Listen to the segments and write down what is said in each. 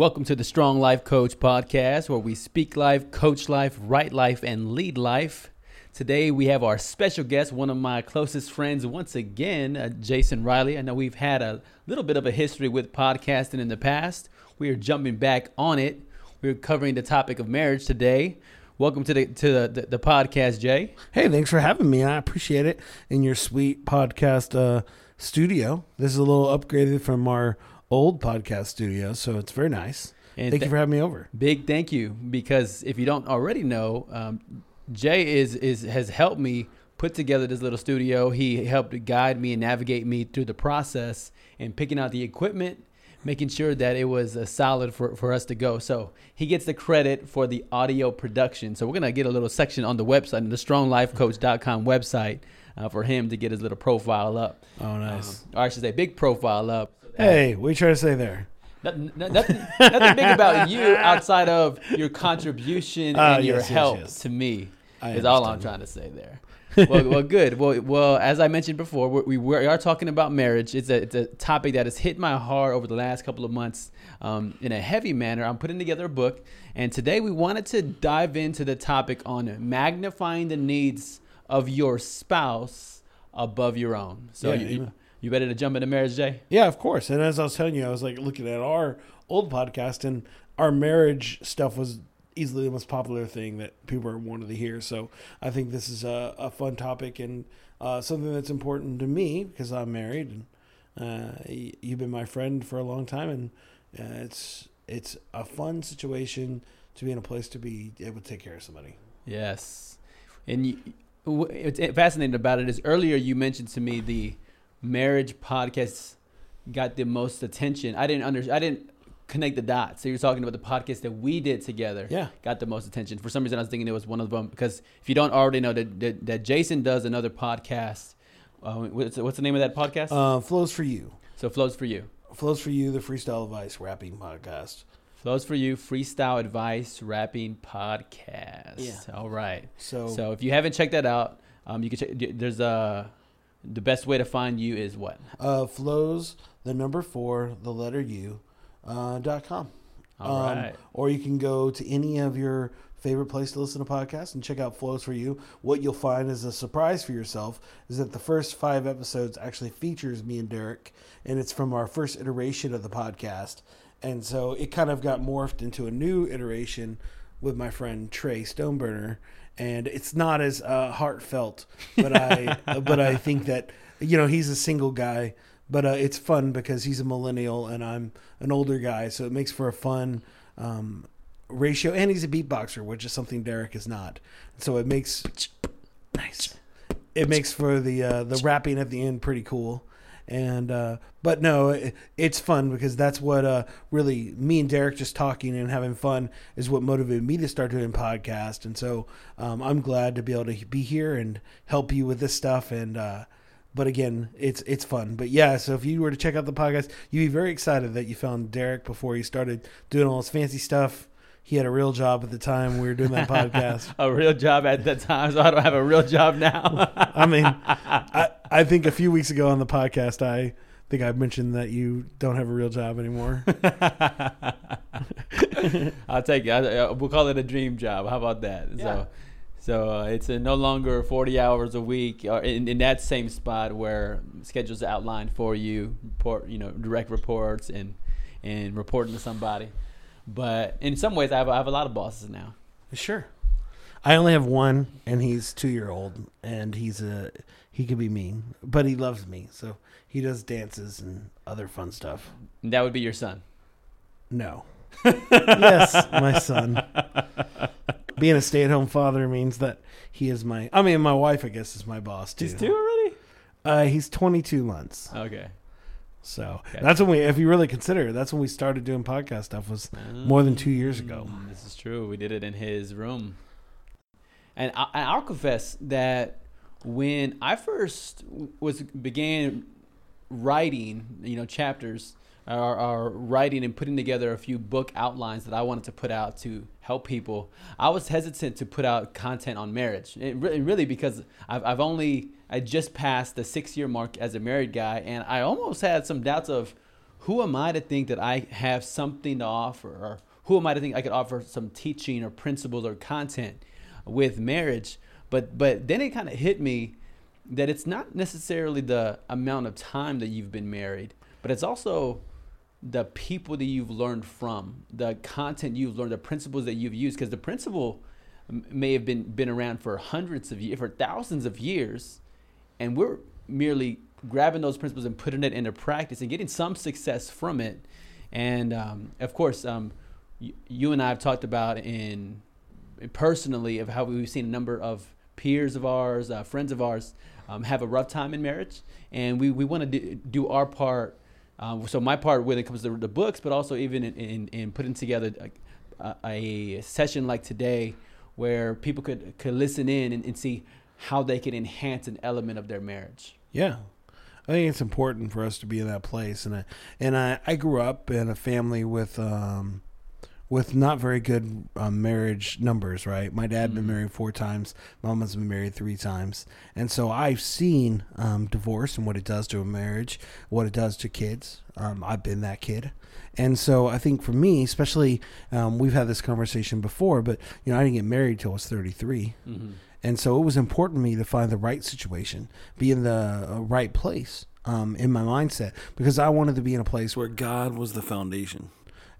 Welcome to the Strong Life Coach podcast, where we speak life, coach life, write life, and lead life. Today we have our special guest, one of my closest friends, once again, uh, Jason Riley. I know we've had a little bit of a history with podcasting in the past. We are jumping back on it. We're covering the topic of marriage today. Welcome to the to the, the, the podcast, Jay. Hey, thanks for having me. I appreciate it in your sweet podcast uh, studio. This is a little upgraded from our old podcast studio, so it's very nice. And Thank th- you for having me over. Big thank you because if you don't already know, um, Jay is is has helped me put together this little studio. He helped guide me and navigate me through the process and picking out the equipment, making sure that it was uh, solid for, for us to go. So he gets the credit for the audio production. So we're gonna get a little section on the website, the stronglifecoach.com website, uh, for him to get his little profile up. Oh, nice. Um, or I should say, big profile up. Hey, what are you trying to say there? Nothing, nothing, nothing big about you outside of your contribution Ah, and your yes, yes, help yes. to me I is all I'm trying to say there. well, well, good. Well, well, as I mentioned before, we, we are talking about marriage. It's a, it's a topic that has hit my heart over the last couple of months um, in a heavy manner. I'm putting together a book, and today we wanted to dive into the topic on magnifying the needs of your spouse above your own. So, Yeah, you, you, ready to jump into marriage, Jay? Yeah, of course. And as I was telling you, I was like looking at our old podcast, and our marriage stuff was easily the most popular thing that people wanted to hear. So I think this is a, a fun topic and uh, something that's important to me because I'm married and uh, you've been my friend for a long time, and uh, it's it's a fun situation to be in a place to be able to take care of somebody. Yes, and you, what's fascinating about it is earlier you mentioned to me the marriage podcast got the most attention. I didn't under I didn't connect the dots. So you're talking about the podcast that we did together. Yeah. got the most attention. For some reason, I was thinking it was one of them because if you don't already know that that, that Jason does another podcast. Uh, what's, what's the name of that podcast? Uh, Flows for you, so flows for you. Flows for you, the freestyle advice rapping podcast. Flows for you, freestyle advice rapping podcast. Yeah. All right. So, So if you haven't checked that out, um, you can check. There's a the best way to find you is what? uh, flows the number four, the letter U, uh, dot com. All Um, right. Or you can go to any of your favorite place to listen to podcasts and check out Flows for You. What you'll find is a surprise for yourself is that the first five episodes actually features me and Derek, and it's from our first iteration of the podcast. And so it kind of got morphed into a new iteration with my friend Trey Stoneburner, and it's not as uh, heartfelt, but I but I think that you know he's a single guy, but uh, it's fun because he's a millennial and I'm an older guy, so it makes for a fun um, ratio. And he's a beatboxer, which is something Derek is not. So it makes nice. It makes for the uh, the rapping at the end pretty cool. And uh, but no, it, it's fun because that's what uh, really me and Derek just talking and having fun is what motivated me to start doing podcast. And so um, I'm glad to be able to be here and help you with this stuff. And uh, but again, it's it's fun. But yeah, so if you were to check out the podcast, you'd be very excited that you found Derek before he started doing all his fancy stuff. He had a real job at the time we were doing that podcast. A real job at that time, so I don't have a real job now. I mean, I, I think a few weeks ago on the podcast, I think I mentioned that you don't have a real job anymore. I'll take it. I, I- we'll call it a dream job. How about that? Yeah. So, so uh, it's uh no longer 40 hours a week, or in, in that same spot where schedules are outlined for you, report, you know, direct reports and and reporting to somebody. But in some ways, I have, I have a lot of bosses now. Sure. I only have one, and he's two year old, and he's a he could be mean, but he loves me, so he does dances and other fun stuff. That would be your son. No. yes, my son. Being a stay at home father means that he is my. I mean, my wife, I guess, is my boss too. He's two already. Uh, he's 22 months. Okay. So Gotcha. that's when we, if you really consider, it, that's when we started doing podcast stuff. Was more than two years ago. Mm, This is true. We did it in his room. And, I, and I'll confess that when I first was began writing, you know, chapters or writing and putting together a few book outlines that I wanted to put out to help people, I was hesitant to put out content on marriage. It really, really because I've, I've only I just passed the six year mark as a married guy, and I almost had some doubts of who am I to think that I have something to offer, or who am I to think I could offer some teaching or principles or content with marriage? But but then it kind of hit me that it's not necessarily the amount of time that you've been married, but it's also the people that you've learned from, the content you've learned, the principles that you've used. Because the principle may have been been around for hundreds of years, for thousands of years, and we're merely grabbing those principles and putting it into practice and getting some success from it. And um, of course, um, you, you and I have talked about in personally of how we've seen a number of peers of ours, uh, friends of ours, um, have a rough time in marriage, and we, we want to do, do, our part. Um, so my part when it comes to the books, but also even in, in, in putting together a, a, session like today, where people could could listen in and, and see how they can enhance an element of their marriage. Yeah, I think it's important for us to be in that place, and I, and I, I grew up in a family with um, with not very good um, marriage numbers, right? My dad mm-hmm. been married four times, mama's been married three times, and so I've seen um, divorce and what it does to a marriage, what it does to kids. Um, I've been that kid, and so I think for me, especially, um, we've had this conversation before, but you know, I didn't get married till I was thirty three. mm mm-hmm. And so it was important to me to find the right situation, be in the uh, right place um, in my mindset, because I wanted to be in a place where God was the foundation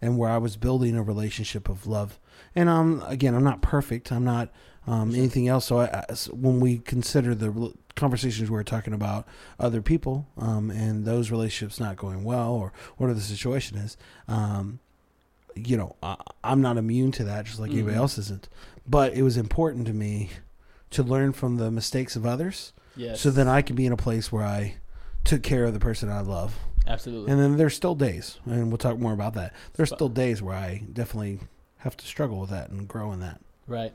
and where I was building a relationship of love. And um, again, I'm not perfect. I'm not um, anything else. So I, when we consider the conversations we are talking about other people um, and those relationships not going well or whatever the situation is, um, you know, I, am not immune to that, just like mm-hmm. anybody else isn't. But it was important to me to learn from the mistakes of others, yes. so that I can be in a place where I took care of the person I love. Absolutely. And then there's still days, and we'll talk more about that. There's still days where I definitely have to struggle with that and grow in that. Right.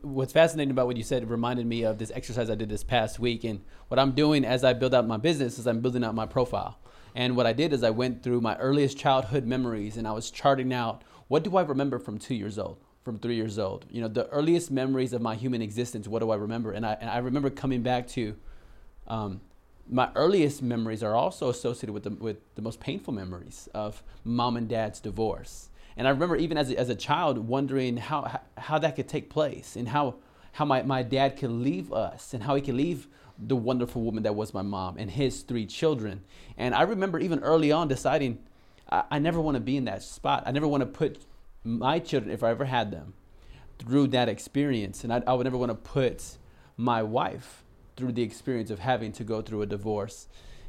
What's fascinating about what you said reminded me of this exercise I did this past week. And what I'm doing as I build out my business is I'm building out my profile. And what I did is I went through my earliest childhood memories and I was charting out what do I remember from two years old, from three years old. You know, the earliest memories of my human existence, what do I remember? And I, and I remember coming back to um, my earliest memories are also associated with the, with the most painful memories of mom and dad's divorce. And I remember even as a, as a child wondering how, how, that could take place and how, how my, my dad could leave us and how he could leave the wonderful woman that was my mom and his three children. And I remember even early on deciding I, I never want to be in that spot. I never want to put my children, if I ever had them, through that experience. And I, I would never want to put my wife through the experience of having to go through a divorce.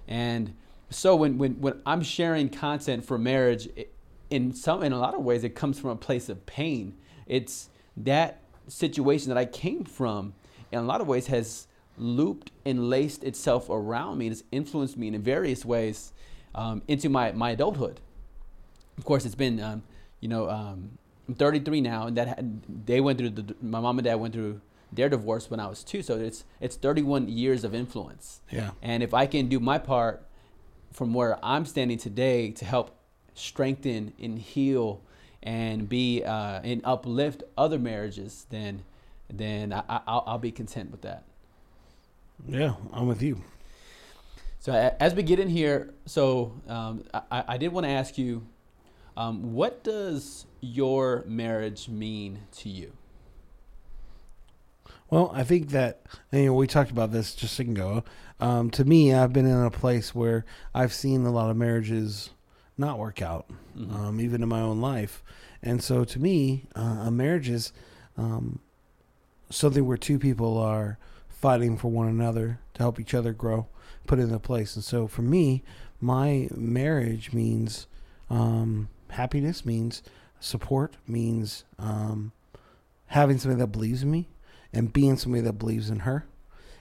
And so when, when, when I'm sharing content for marriage, in some in a lot of ways it comes from a place of pain. It's that situation that I came from in a lot of ways has looped and laced itself around me and has influenced me in various ways um, into my, my adulthood. Of course, it's been, um, you know, um, I'm 33 now, and that had, they went through the, my mom and dad went through their divorce when I was two. So it's it's 31 years of influence. Yeah. And if I can do my part from where I'm standing today to help strengthen and heal and be uh, and uplift other marriages, then then I, will I'll be content with that. Yeah, I'm with you. So as we get in here, so um, I, I, did want to ask you, um, what does your marriage mean to you? Well, I think that you know we talked about this just a second ago. Um, to me, I've been in a place where I've seen a lot of marriages not work out, mm-hmm. um, even in my own life. And so, to me, uh, a marriage is um, something where two people are fighting for one another to help each other grow, put in their place. And so, for me, my marriage means um, happiness, means support, means um, having somebody that believes in me and being somebody that believes in her,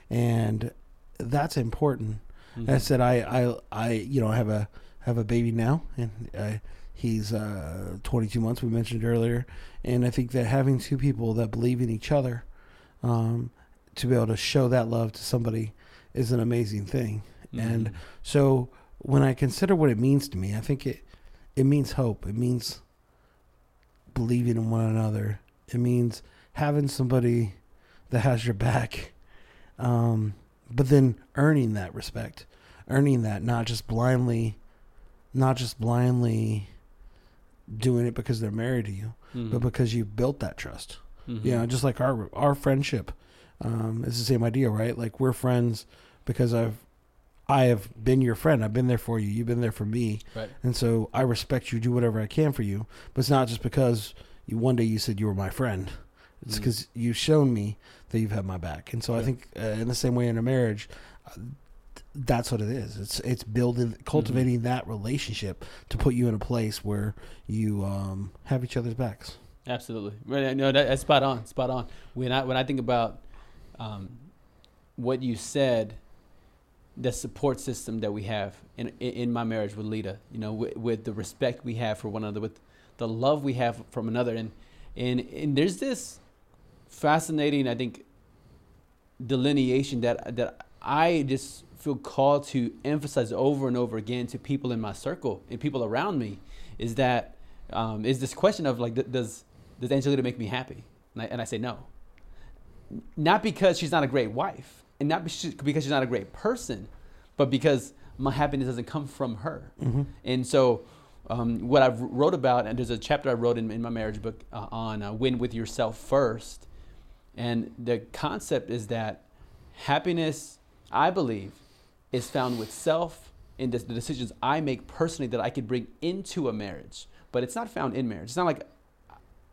and that's important. Mm-hmm. I said I, I I you know have a have a baby now, and uh, he's uh, 22 months. We mentioned earlier, and I think that having two people that believe in each other, um, to be able to show that love to somebody, is an amazing thing. Mm-hmm. And so when I consider what it means to me, I think it it means hope. It means believing in one another. It means having somebody that has your back. Um, but then earning that respect, earning that, not just blindly not just blindly doing it because they're married to you, Mhm. but because you built that trust. Mhm. know, just like our our friendship, um, it's the same idea, right? Like we're friends because I've I have been your friend. I've been there for you. You've been there for me, Right. and so I respect you. Do whatever I can for you, but it's not just because you one day you said you were my friend. It's Mhm. because you've shown me that you've had my back, and so I think uh, in the same way in a marriage. Uh, that's what it is. It's it's building, cultivating that relationship to put you in a place where you um, have each other's backs. Absolutely. Right, No, that, that's spot on. Spot on. When I when I think about um, what you said, the support system that we have in in, in my marriage with Lita, you know, with, with the respect we have for one another, with the love we have from another, and and and there's this fascinating, I think, delineation that that I just feel called to emphasize over and over again to people in my circle and people around me is that um, is this question of like, does does Angelita make me happy? And I, and I say no. Not because she's not a great wife, and not because she's not a great person, but because my happiness doesn't come from her. Mm-hmm. And so, um, what I've wrote about, and there's a chapter I wrote in, in my marriage book uh, on uh, win with yourself first. And the concept is that happiness, I believe, is found with self in the decisions I make personally that I could bring into a marriage. But it's not found in marriage. It's not like,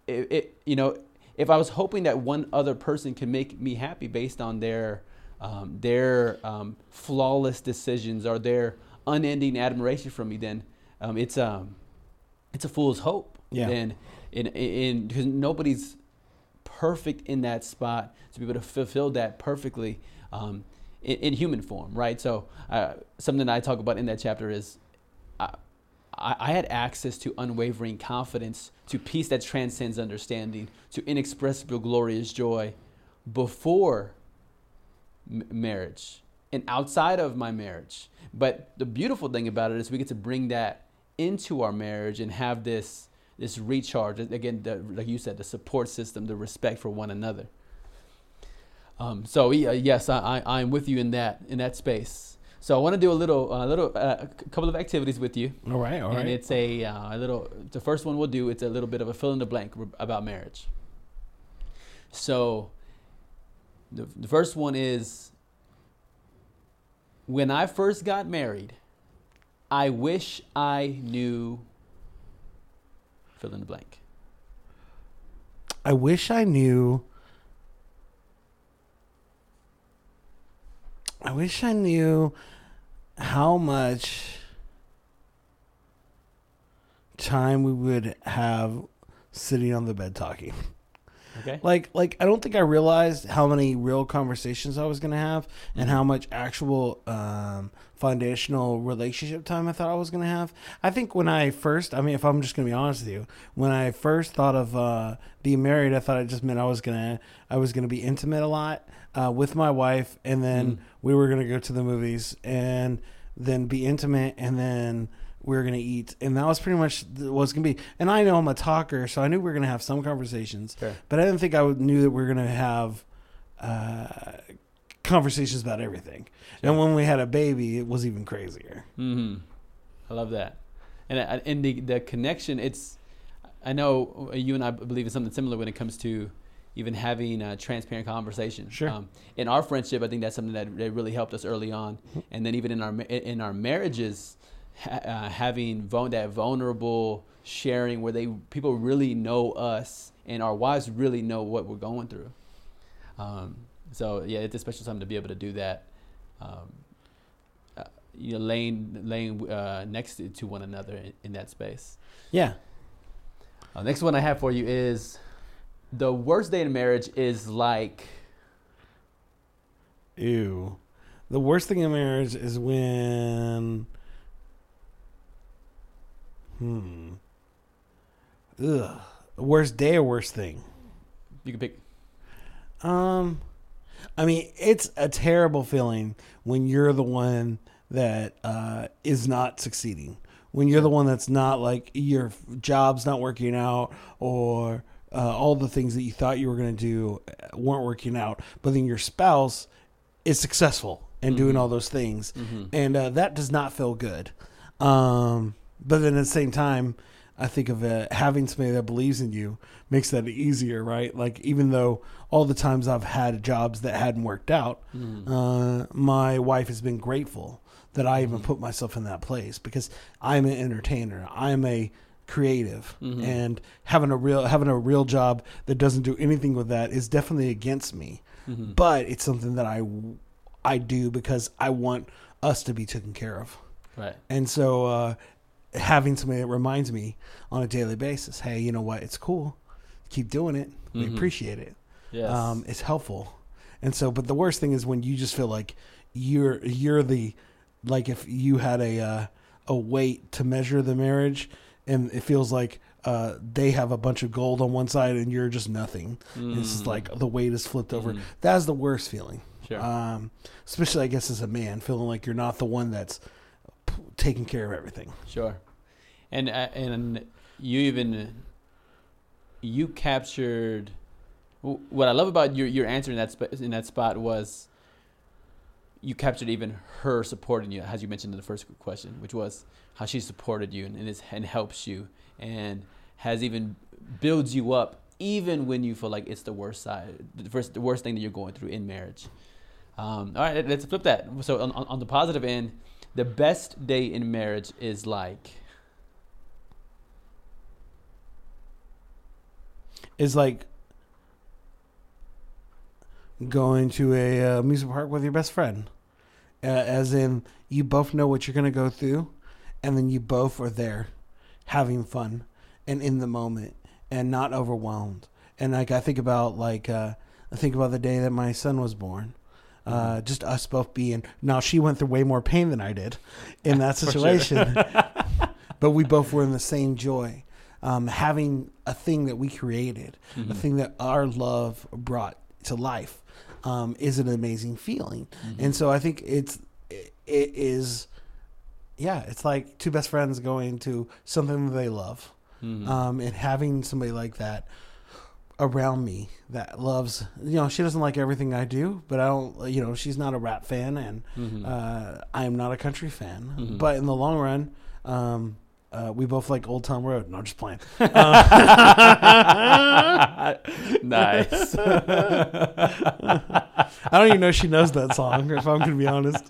it, it you know, if I was hoping that one other person can make me happy based on their um, their um, flawless decisions or their unending admiration from me, then um, it's um it's a fool's hope. Yeah. Then in in because nobody's perfect in that spot to be able to fulfill that perfectly um, in, in human form, right? So uh, something I talk about in that chapter is. I, I I had access to unwavering confidence, to peace that transcends understanding, to inexpressible glorious joy before m- marriage and outside of my marriage. But the beautiful thing about it is we get to bring that into our marriage and have this this recharge again, the, like you said, the support system, the respect for one another. Um, so yeah, yes, I, I I'm with you in that in that space. So I want to do a little a little uh, a couple of activities with you. All right, all and right. it's a, uh, a little. The first one we'll do. It's a little bit of a fill in the blank about marriage. So, the, the first one is when I first got married. I wish I knew. Fill in the blank. I wish I knew. I wish I knew how much time we would have sitting on the bed talking. Okay. Like, like I don't think I realized how many real conversations I was gonna have, and how much actual um, foundational relationship time I thought I was gonna have. I think when I first, I mean, if I'm just gonna be honest with you, when I first thought of uh, being married, I thought it just meant I was gonna, I was gonna be intimate a lot uh, with my wife, and then Mm. we were gonna go to the movies, and then be intimate, and then we were gonna eat, and that was pretty much th- what it's gonna be. And I know I'm a talker, so I knew we were gonna have some conversations. Sure. But I didn't think I would, knew that we were going to have uh, conversations about everything. And when we had a baby, it was even crazier. hmm I love that, and I- and the the connection. It's I know you and I believe in something similar when it comes to even having a transparent conversation. Sure. Um, in our friendship, I think that's something that, that really helped us early on, and then even in our in our marriages, ha- uh, having vul- that vulnerable sharing where they people really know us and our wives really know what we're going through. Um, so yeah, it's a special time to be able to do that. Um, uh, you know, laying laying uh, next to, to one another in, in that space. Yeah. Uh, next one I have for you is the worst day in marriage is like Ew. The worst thing in marriage is when. Hmm. Ugh. Worst day or worst thing? you can pick. Um, I mean, it's a terrible feeling when you're the one that uh, is not succeeding. When you're the one that's not like your job's not working out, or uh, all the things that you thought you were going to do uh, weren't working out, but then your spouse is successful and doing Mhm. all those things, Mm-hmm. and uh, that does not feel good. Um, but then at the same time, I think of uh, having somebody that believes in you makes that easier, right? Like even though all the times I've had jobs that hadn't worked out, Mm. uh, my wife has been grateful that I even put myself in that place because I'm an entertainer. I'm a creative Mhm. and having a real having a real job that doesn't do anything with that is definitely against me Mhm. but it's something that I I do because I want us to be taken care of. Right. And so uh, having somebody that reminds me on a daily basis, hey, you know what? It's cool. Keep doing it. We Mhm. appreciate it. Yes. Um, it's helpful. And so, but the worst thing is when you just feel like you're you're the like if you had a uh, a weight to measure the marriage, and it feels like uh, they have a bunch of gold on one side and you're just nothing. And It's just Mm. like the weight is flipped over. Mhm. That's the worst feeling. Sure. Um, especially, I guess, as a man, feeling like you're not the one that's taking care of everything. Sure, and uh, and you even you captured what I love about your your answer in that sp- in that spot was you captured even her supporting you, as you mentioned in the first question, which was how she supported you and and, is, and helps you and has even builds you up even when you feel like it's the worst side, the first the worst thing that you're going through in marriage. Um, all right, let's flip that. So on, on on the positive end, the best day in marriage is like Is like going to a uh, amusement park with your best friend, uh, as in you both know what you're going to go through, and then you both are there, having fun, and in the moment, and not overwhelmed. And like I think about like uh, I think about the day that my son was born. Uh, just us both being now she went through way more pain than I did in that situation, but we both were in the same joy, um, having a thing that we created, a Mhm. thing that our love brought to life, um, is an amazing feeling. Mhm. And so I think it's it, it is, yeah, it's like two best friends going to something that they love, Mhm. um, and having somebody like that around me that loves. You know, she doesn't like everything I do, but I don't. You know, she's not a rap fan, and Mhm. uh, I am not a country fan. Mhm. But in the long run. Um, uh, we both like Old Town Road. No, I'm just playing. nice. I don't even know she knows that song, if I'm going to be honest.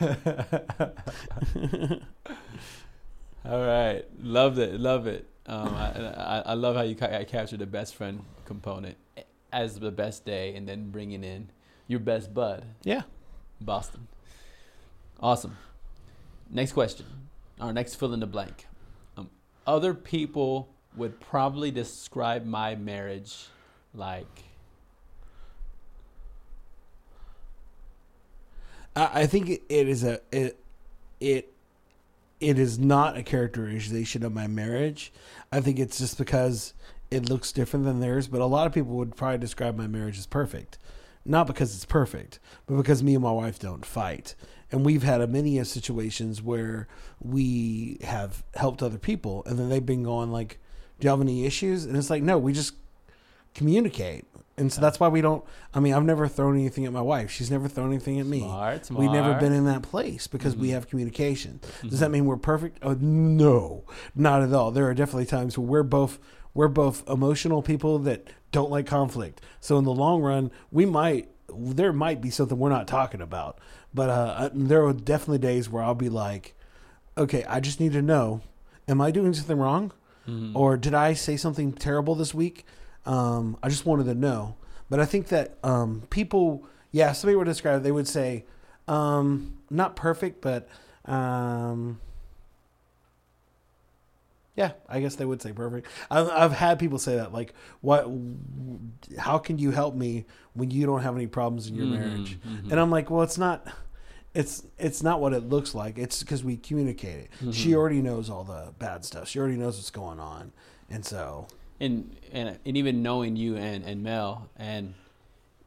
All right, loved it, love it. Um, I, I, I love how you ca- I captured the best friend component as the best day, and then bringing in your best bud, Yeah. Boston. Awesome. Next question, our next fill in the blank. Um, other people would probably describe my marriage like. I I think it it is a it it it is not a characterization of my marriage. I think it's just because it looks different than theirs. But a lot of people would probably describe my marriage as perfect, not because it's perfect, but because me and my wife don't fight. And we've had a many of situations where we have helped other people, and then they've been going like, "Do you have any issues?" And it's like, "No, we just communicate." And so that's why we don't. I mean, I've never thrown anything at my wife. She's never thrown anything at me. Smart, smart. We've never been in that place because we Mhm. have communication. Mm-hmm. Does that mean we're perfect? Oh, no, not at all. There are definitely times where we're both we're both emotional people that don't like conflict. So in the long run, we might there might be something we're not talking about. But uh, there are definitely days where I'll be like, okay, I just need to know, am I doing something wrong? Mhm. or did I say something terrible this week? Um, I just wanted to know. But I think that um, people, yeah, somebody would describe it, they would say, um, not perfect, but um, yeah, I guess they would say perfect. I've, I've had people say that, like, what? How can you help me when you don't have any problems in your Mhm, marriage? mhm. And I'm like, well, it's not. It's it's not what it looks like. It's because we communicate it. She Mhm. already knows all the bad stuff. She already knows what's going on, and so and and and even knowing you and and Mel and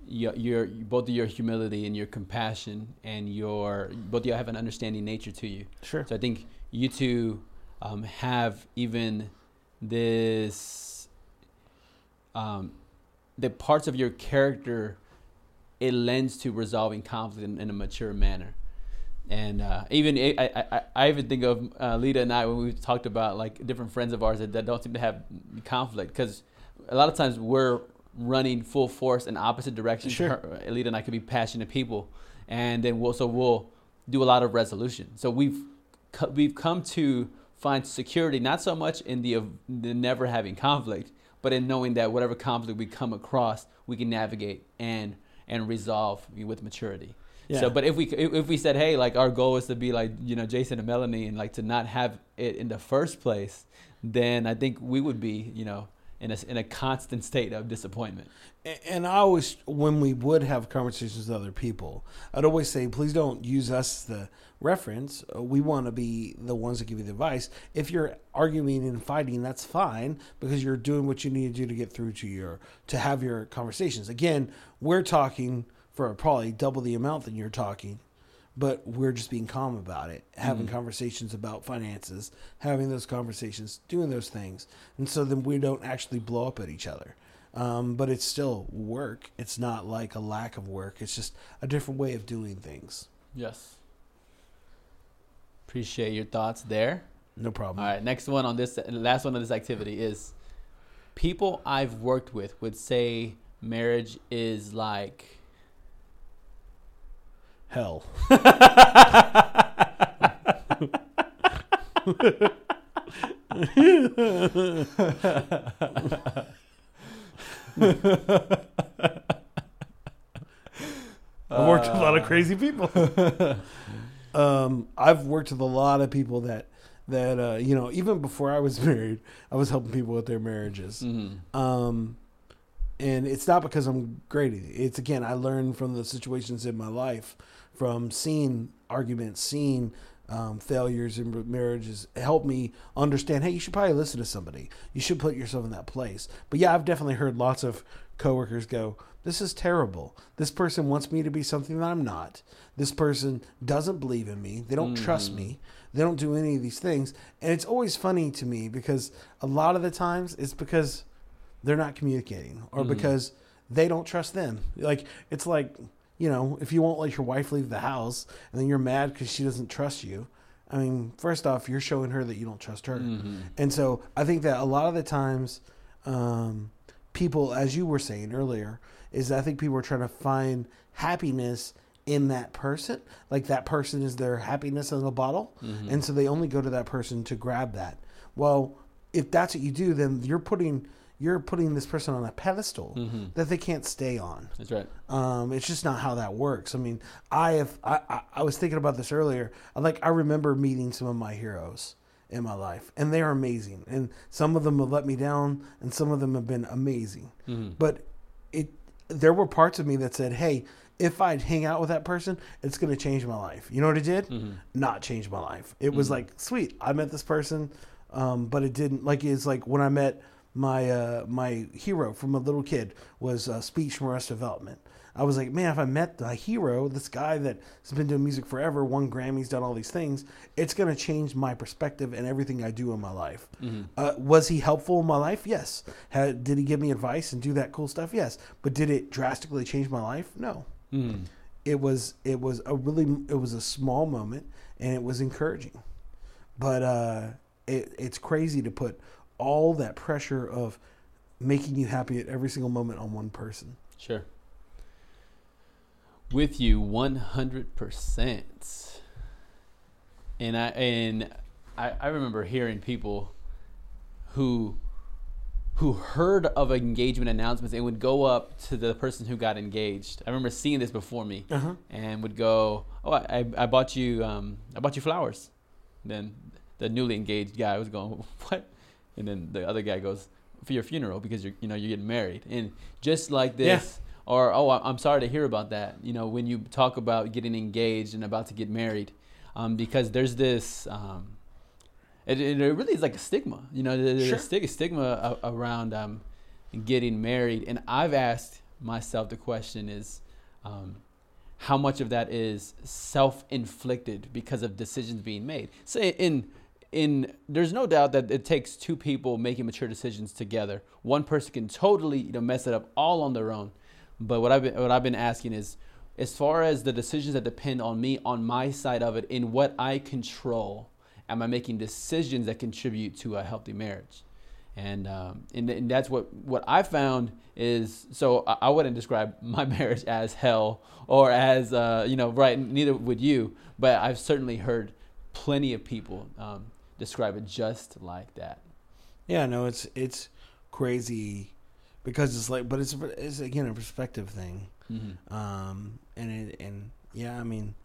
your your both your humility and your compassion and your both of you have an understanding nature to you. sure. So I think you two um, have even this um, the parts of your character it lends to resolving conflict in, in a mature manner. And uh, even I, I, I even think of uh, Lita and I when we talked about like different friends of ours that, that don't seem to have conflict because a lot of times we're running full force in opposite directions. Sure. Her, Lita and I could be passionate people, and then we'll so we'll do a lot of resolution. So we've we've come to find security not so much in the, the never having conflict, but in knowing that whatever conflict we come across, we can navigate and and resolve with maturity. Yeah. So, but if we if if we said, hey, like our goal is to be like you know Jason and Melanie, and like to not have it in the first place, then I think we would be you know in a in a constant state of disappointment. And I always, when we would have conversations with other people, I'd always say, please don't use us as the reference. Uh, We want to be the ones that give you the advice. If you're arguing and fighting, that's fine because you're doing what you need to do to get through to your to have your conversations. Again, we're talking for probably double the amount than you're talking, but we're just being calm about it, having conversations about finances, having those conversations, doing those things, and so then we don't actually blow up at each other. Um, but it's still work. It's not like a lack of work. It's just a different way of doing things. Yes. Appreciate your thoughts there. No problem. All right, next one on this, last one on this activity is people I've worked with would say marriage is like Hell. I've worked with a lot of crazy people. um, I've worked with a lot of people that that uh, you know even before I was married, I was helping people with their marriages. mhm. Um, and it's not because I'm great at it. It's again, I learned from the situations in my life, from seeing arguments, seeing um, failures in marriages, it helped me understand. Hey, you should probably listen to somebody. You should put yourself in that place. But yeah, I've definitely heard lots of coworkers go, "This is terrible. This person wants me to be something that I'm not. This person doesn't believe in me. They don't trust me. They don't do any of these things." And it's always funny to me because a lot of the times it's because they're not communicating or Mhm. because they don't trust them. Like it's like, you know, if you won't let your wife leave the house and then you're mad because she doesn't trust you. I mean, first off, you're showing her that you don't trust her. Mhm. And so I think that a lot of the times, um, people, as you were saying earlier, is I think people are trying to find happiness in that person. Like that person is their happiness in a bottle. Mhm. And so they only go to that person to grab that. Well, if that's what you do, then you're putting you're putting this person on a pedestal Mhm. that they can't stay on. That's right. Um, it's just not how that works. I mean, I have I, I, I was thinking about this earlier. I like I remember meeting some of my heroes in my life, and they are amazing. And some of them have let me down, and some of them have been amazing. Mhm. But it there were parts of me that said, "Hey, if I'd hang out with that person, it's going to change my life." You know what it did? Mhm. Not change my life. It was Mhm. like, sweet, I met this person, um, but it didn't. Like it's like when I met my uh, my hero from a little kid was uh, Speech and Arrested Development. I was like, man, if I met my hero, this guy that has been doing music forever, won Grammys, done all these things, it's going to change my perspective and everything I do in my life. Mhm. Uh, was he helpful in my life? Yes. Had, did he give me advice and do that cool stuff? Yes. But did it drastically change my life? No. Mhm. It was it was a really it was a small moment and it was encouraging, but uh, it, it's crazy to put all that pressure of making you happy at every single moment on one person. Sure. With you 100%. And I and I, I remember hearing people who who heard of engagement announcements and would go up to the person who got engaged. I remember seeing this before me Uh huh. and would go, "Oh, I, I bought you um, I bought you flowers." Then the newly engaged guy was going, "What?" And then the other guy goes, "For your funeral because you're you know you're getting married." And just like this, or oh, I'm sorry to hear about that. You know, when you talk about getting engaged and about to get married, um, because there's this. Um, it, it really is like a stigma, you know. There's Sure. a stig- stigma a- around um, getting married, and I've asked myself the question: Is um, how much of that is self-inflicted because of decisions being made? say in in there's no doubt that it takes two people making mature decisions together. One person can totally you know mess it up all on their own. But what I've been what I've been asking is as far as the decisions that depend on me on my side of it in what I control, am I making decisions that contribute to a healthy marriage? And um, and, and that's what what I found is so I, I wouldn't describe my marriage as hell or as uh, you know right neither would you, but I've certainly heard plenty of people um, describe it just like that. Yeah, no, it's it's crazy because it's like, but it's it's again a perspective thing. Mm-hmm. Um, and it, and yeah, I mean,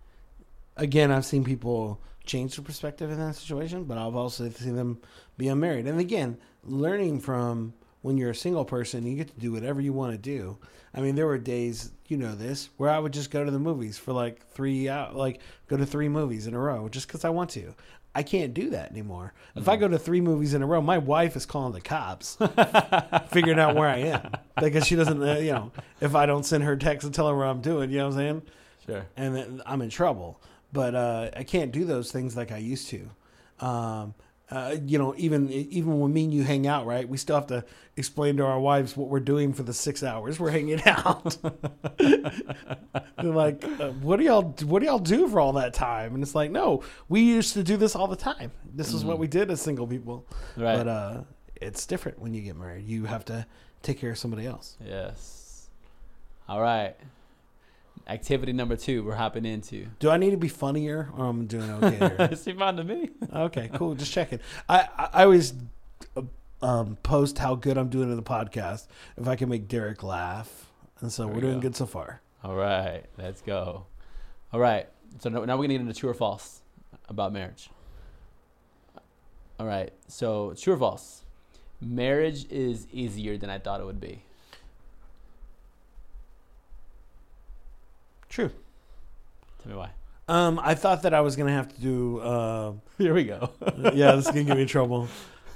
again, I've seen people change their perspective in that situation, but I've also seen them be unmarried. And again, learning from when you're a single person, you get to do whatever you want to do. I mean, there were days, you know this, where I would just go to the movies for like three out, like go to three movies in a row just because I want to. I can't do that anymore. If I go to three movies in a row, my wife is calling the cops, figuring out where I am because she doesn't, uh, you know, if I don't send her text and tell her what I'm doing, you know what I'm saying? Sure. and then I'm in trouble. But uh, I can't do those things like I used to. Um, uh, you know, even even when me and you hang out, right? We still have to explain to our wives what we're doing for the six hours we're hanging out. They're like, uh, "What do y'all What do y'all do for all that time?" And it's like, "No, we used to do this all the time. This is what we did as single people." Right. But uh, it's different when you get married. You have to take care of somebody else. Yes. All right. Activity number two, we're hopping into. Do I need to be funnier, or I'm doing okay here? Seemed fine to me. Okay, cool. Just checking. I, I, I always um, post how good I'm doing in the podcast if I can make Derek laugh, and so There we're we doing go. good so far. All right, let's go. All right, so now now we're gonna get into true or false about marriage. All right, so true or false? Marriage is easier than I thought it would be. True. Tell me why. Um, I thought that I was gonna have to do. Uh, Here we go. yeah, this is gonna get me trouble.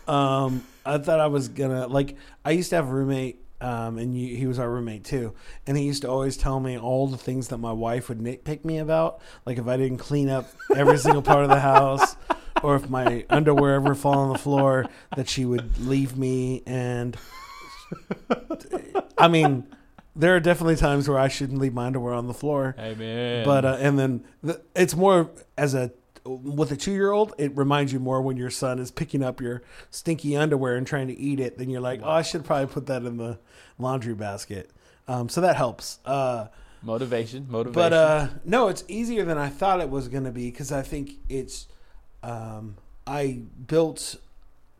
Um, I thought I was gonna like. I used to have a roommate, um, and you, he was our roommate too. And he used to always tell me all the things that my wife would nitpick me about, like if I didn't clean up every single part of the house, or if my underwear ever fall on the floor, that she would leave me. And I mean, there are definitely times where I shouldn't leave my underwear on the floor. man. But uh, and then the, it's more as a with a two year old, it reminds you more when your son is picking up your stinky underwear and trying to eat it. Then you're like, oh, I should probably put that in the laundry basket. Um, so that helps. Uh, motivation, motivation. but uh, no, it's easier than I thought it was going to be because I think it's. Um, I built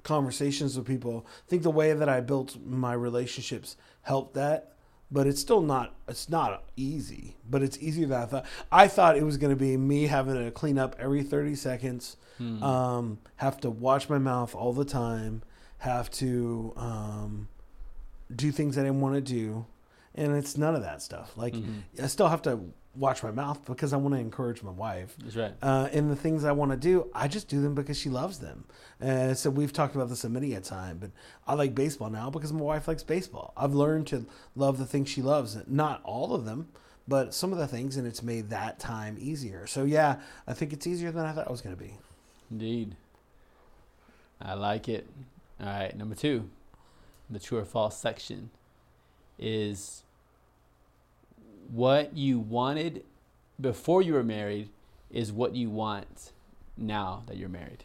conversations with people. I think the way that I built my relationships helped that, but it's still not. It's not easy, but it's easier than I thought. I thought it was going to be me having to clean up every thirty seconds, Hmm. um, have to watch my mouth all the time, have to um, do things I didn't want to do, and it's none of that stuff. Like Mhm. I still have to watch my mouth because I want to encourage my wife. That's right. Uh, and the things I want to do, I just do them because she loves them. Uh, so we've talked about this a many a time, but I like baseball now because my wife likes baseball. I've learned to love the things she loves. Not all of them, but some of the things, and it's made that time easier. So yeah, I think it's easier than I thought it was going to be. Indeed. I like it. All right, number two, the true or false section is what you wanted before you were married is what you want now that you're married.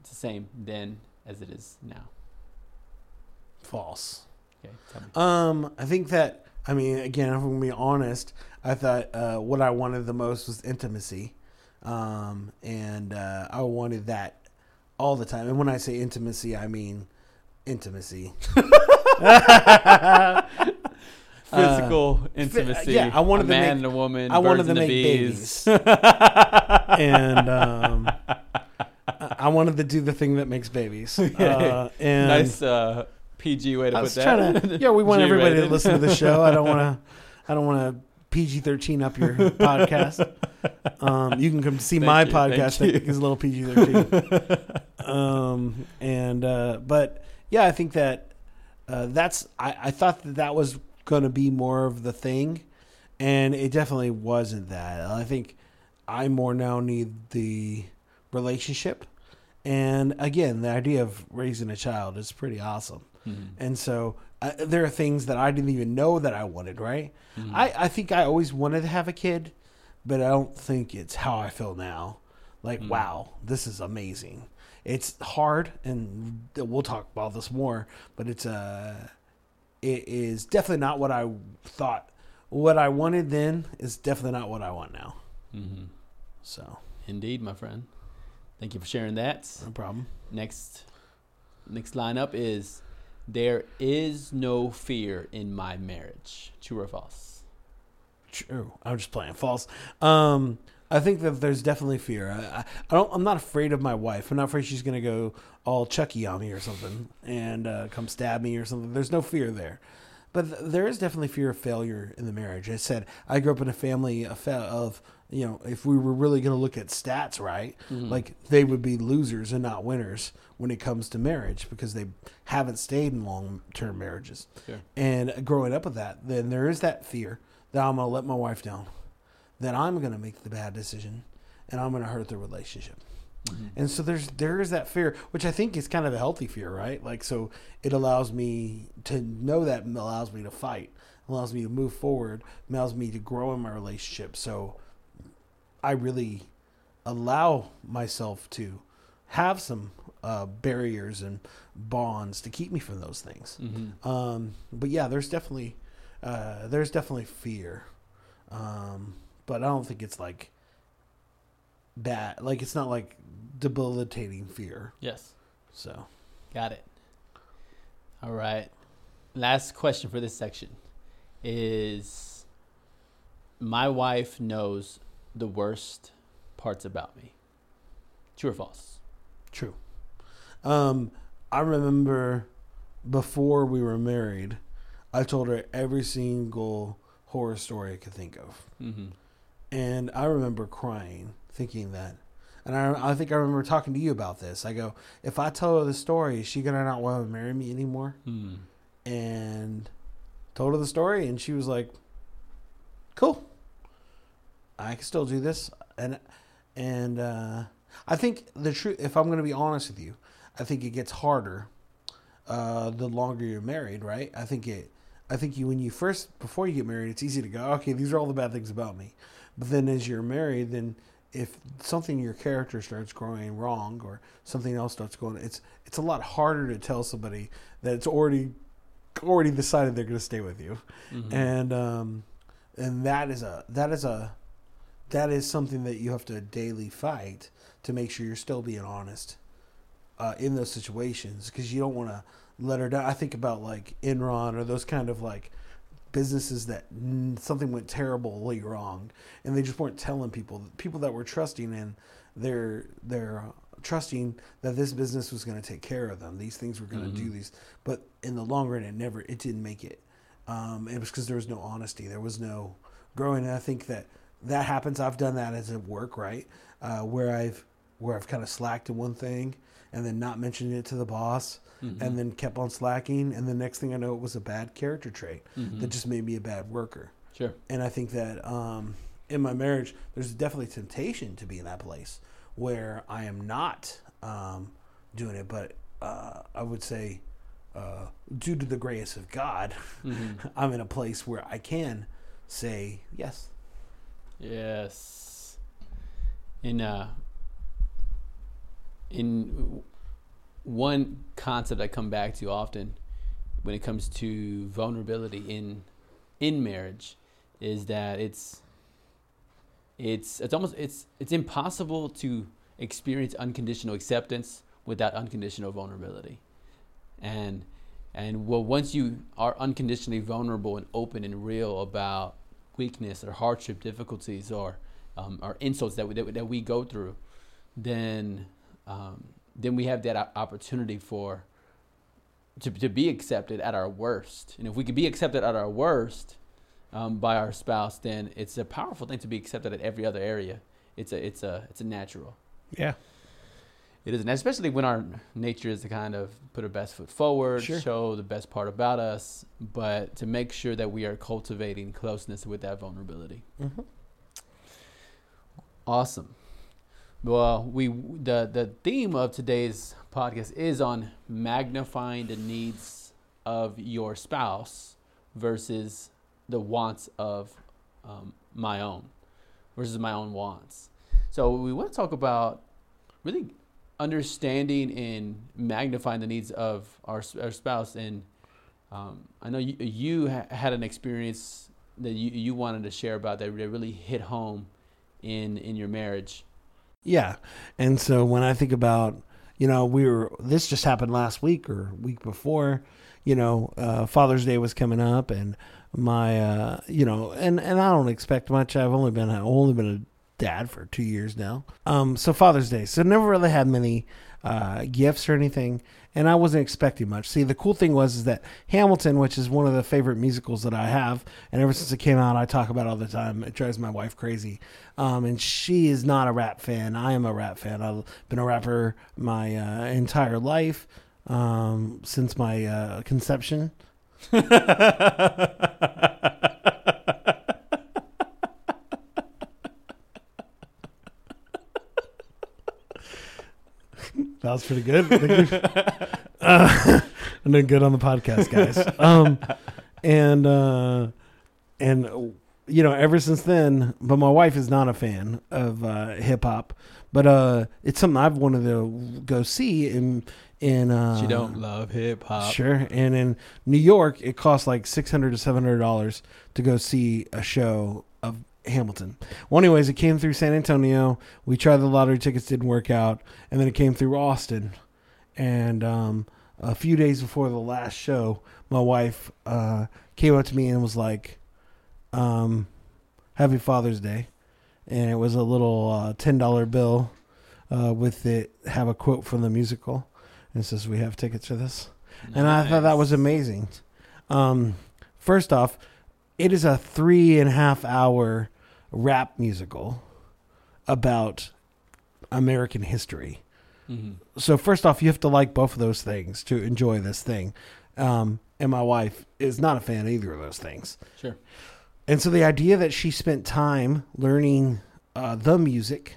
It's the same then as it is now. False. Okay. Um, I think that I mean, again, if I'm gonna be honest, I thought uh, what I wanted the most was intimacy, um, and uh, I wanted that all the time. And when I say intimacy, I mean intimacy. Physical fi- intimacy. yeah, I wanted a to man make- and a woman. I wanted to make bees. babies, and um, I wanted to do the thing that makes babies. Uh, and nice uh, PG way to I put that. to. Yeah, we want everybody to listen to the show. I don't want to. I don't want to PG thirteen up your podcast. Um, you can come see Thank my you, thank podcast. That is a little PG thirteen. um, and uh, but yeah, I think that uh, that's. I, I thought that that was going to be more of the thing, and it definitely wasn't that. I think I more now need the relationship And again, the idea of raising a child is pretty awesome. And so uh, there are things that I didn't even know that I wanted, right? I, I think I always wanted to have a kid, but I don't think it's how I feel now. Like, wow, this is amazing. It's hard, and we'll talk about this more, but it's uh, it is definitely not what I thought. What I wanted then is definitely not what I want now. Mm-hmm. So, Indeed, my friend. Thank you for sharing that. no problem. Next, next lineup is there is no fear in my marriage. True or false? True. I'm just playing false. Um, I think that there's definitely fear. I, I, I don't. I'm not afraid of my wife. I'm not afraid she's gonna go all Chucky on me or something and uh, come stab me or something. There's no fear there, but th- there is definitely fear of failure in the marriage. I said I grew up in a family of, fa- of you know, if we were really gonna look at stats, right, like they would be losers and not winners when it comes to marriage because they haven't stayed in long term marriages. Sure. And growing up with that, then there is that fear that I'm going to let my wife down, that I'm going to make the bad decision, and I'm going to hurt the relationship. And so there's there is that fear, which I think is kind of a healthy fear, right? Like so, it allows me to know that allows me to fight, allows me to move forward, allows me to grow in my relationship. So I really allow myself to have some uh, barriers and bonds to keep me from those things. Mm-hmm. Um, but yeah, there's definitely uh, there's definitely fear, um, but I don't think it's like bad. Like it's not like debilitating fear. Yes. So Got it. All right. Last question for this section is my wife knows the worst parts about me. True or false? true. Um, I remember before we were married, I told her every single horror story I could think of. Mm-hmm. And I remember crying, thinking that. And I, I think I remember talking to you about this. I go, if I tell her the story, is she gonna not want to marry me anymore? Mm. And told her the story, and she was like, "Cool, I can still do this." And and uh, I think the truth, if I'm gonna be honest with you, I think it gets harder uh, the longer you're married, right? I think it. I think you when you first before you get married, it's easy to go, okay, these are all the bad things about me. But then as you're married, then if something in your character starts growing wrong or something else starts going, it's it's a lot harder to tell somebody that it's already already decided they're going to stay with you, Mhm. and um, and that is a that is a that is something that you have to daily fight to make sure you're still being honest uh, in those situations because you don't want to let her down. I think about like Enron or those kind of like businesses that something went terribly wrong and they just weren't telling people people that were trusting in they're they're uh, trusting that this business was going to take care of them. These things were going to do Mhm. these but in the long run it never it didn't make it. Um, it was because there was no honesty. There was no growing and i think that that happens. I've done that as a work right? Uh, where i've where i've kind of slacked in one thing and then not mentioned it to the boss Mhm. and then kept on slacking and the next thing i know it was a bad character trait Mhm. that just made me a bad worker sure. and I think that um, in my marriage, there's definitely temptation to be in that place where I am not um, doing it. But uh, I would say, uh, due to the grace of God, Mhm. I'm in a place where I can say yes. Yes. In uh in one concept I come back to often when it comes to vulnerability in in marriage is that it's it's it's almost it's it's impossible to experience unconditional acceptance without unconditional vulnerability. And and well once you are unconditionally vulnerable and open and real about weakness or hardship, difficulties, or um, or insults that we, that, we- that we go through, then um, then we have that opportunity for to, to be accepted at our worst. And if we could be accepted at our worst um, by our spouse, then it's a powerful thing to be accepted at every other area. It's a it's a it's a natural. Yeah. It is, and especially when our nature is to kind of put our best foot forward, Sure. show the best part about us, but to make sure that we are cultivating closeness with that vulnerability. Mm-hmm. Awesome. Well, we the the theme of today's podcast is on magnifying the needs of your spouse versus the wants of um, my own versus my own wants. So we want to talk about really understanding and magnifying the needs of our, our spouse. And um, I know you, you ha- had an experience that you, you wanted to share about that really hit home in in your marriage. Yeah. And so when I think about, you know, we were, this just happened last week or week before, you know, uh, Father's Day was coming up and my, uh, you know, and, and I don't expect much. I've only been, I've only been a dad for two years now. Um, so Father's Day. So never really had many, uh, gifts or anything and I wasn't expecting much. See, the cool thing was is that Hamilton, which is one of the favorite musicals that I have, and ever since it came out, I talk about all the time. It drives my wife crazy, um, and she is not a rap fan. I am a rap fan. I've been a rapper my uh, entire life um, since my uh, conception. That was pretty good. uh, I'm doing good on the podcast, guys. Um, and uh, and you know, ever since then, but my wife is not a fan of uh, hip hop, but uh, it's something I've wanted to go see in in. Uh, she don't love hip hop. Sure, and in New York, it costs like six hundred to seven hundred dollars to go see a show Hamilton. Well, anyways, it came through San Antonio. We tried the lottery tickets, didn't work out, and then it came through Austin. And um, a few days before the last show, my wife uh, came up to me and was like, um, "Happy Father's Day," and it was a little uh, ten dollar bill uh, with it. Have a quote from the musical, and it says, "We have tickets for this," nice. and I thought that was amazing. Um, first off, it is a three and a half hour rap musical about American history. Mm-hmm. So first off, you have to like both of those things to enjoy this thing. Um, and my wife is not a fan of either of those things. Sure. And so the idea that she spent time learning uh, the music,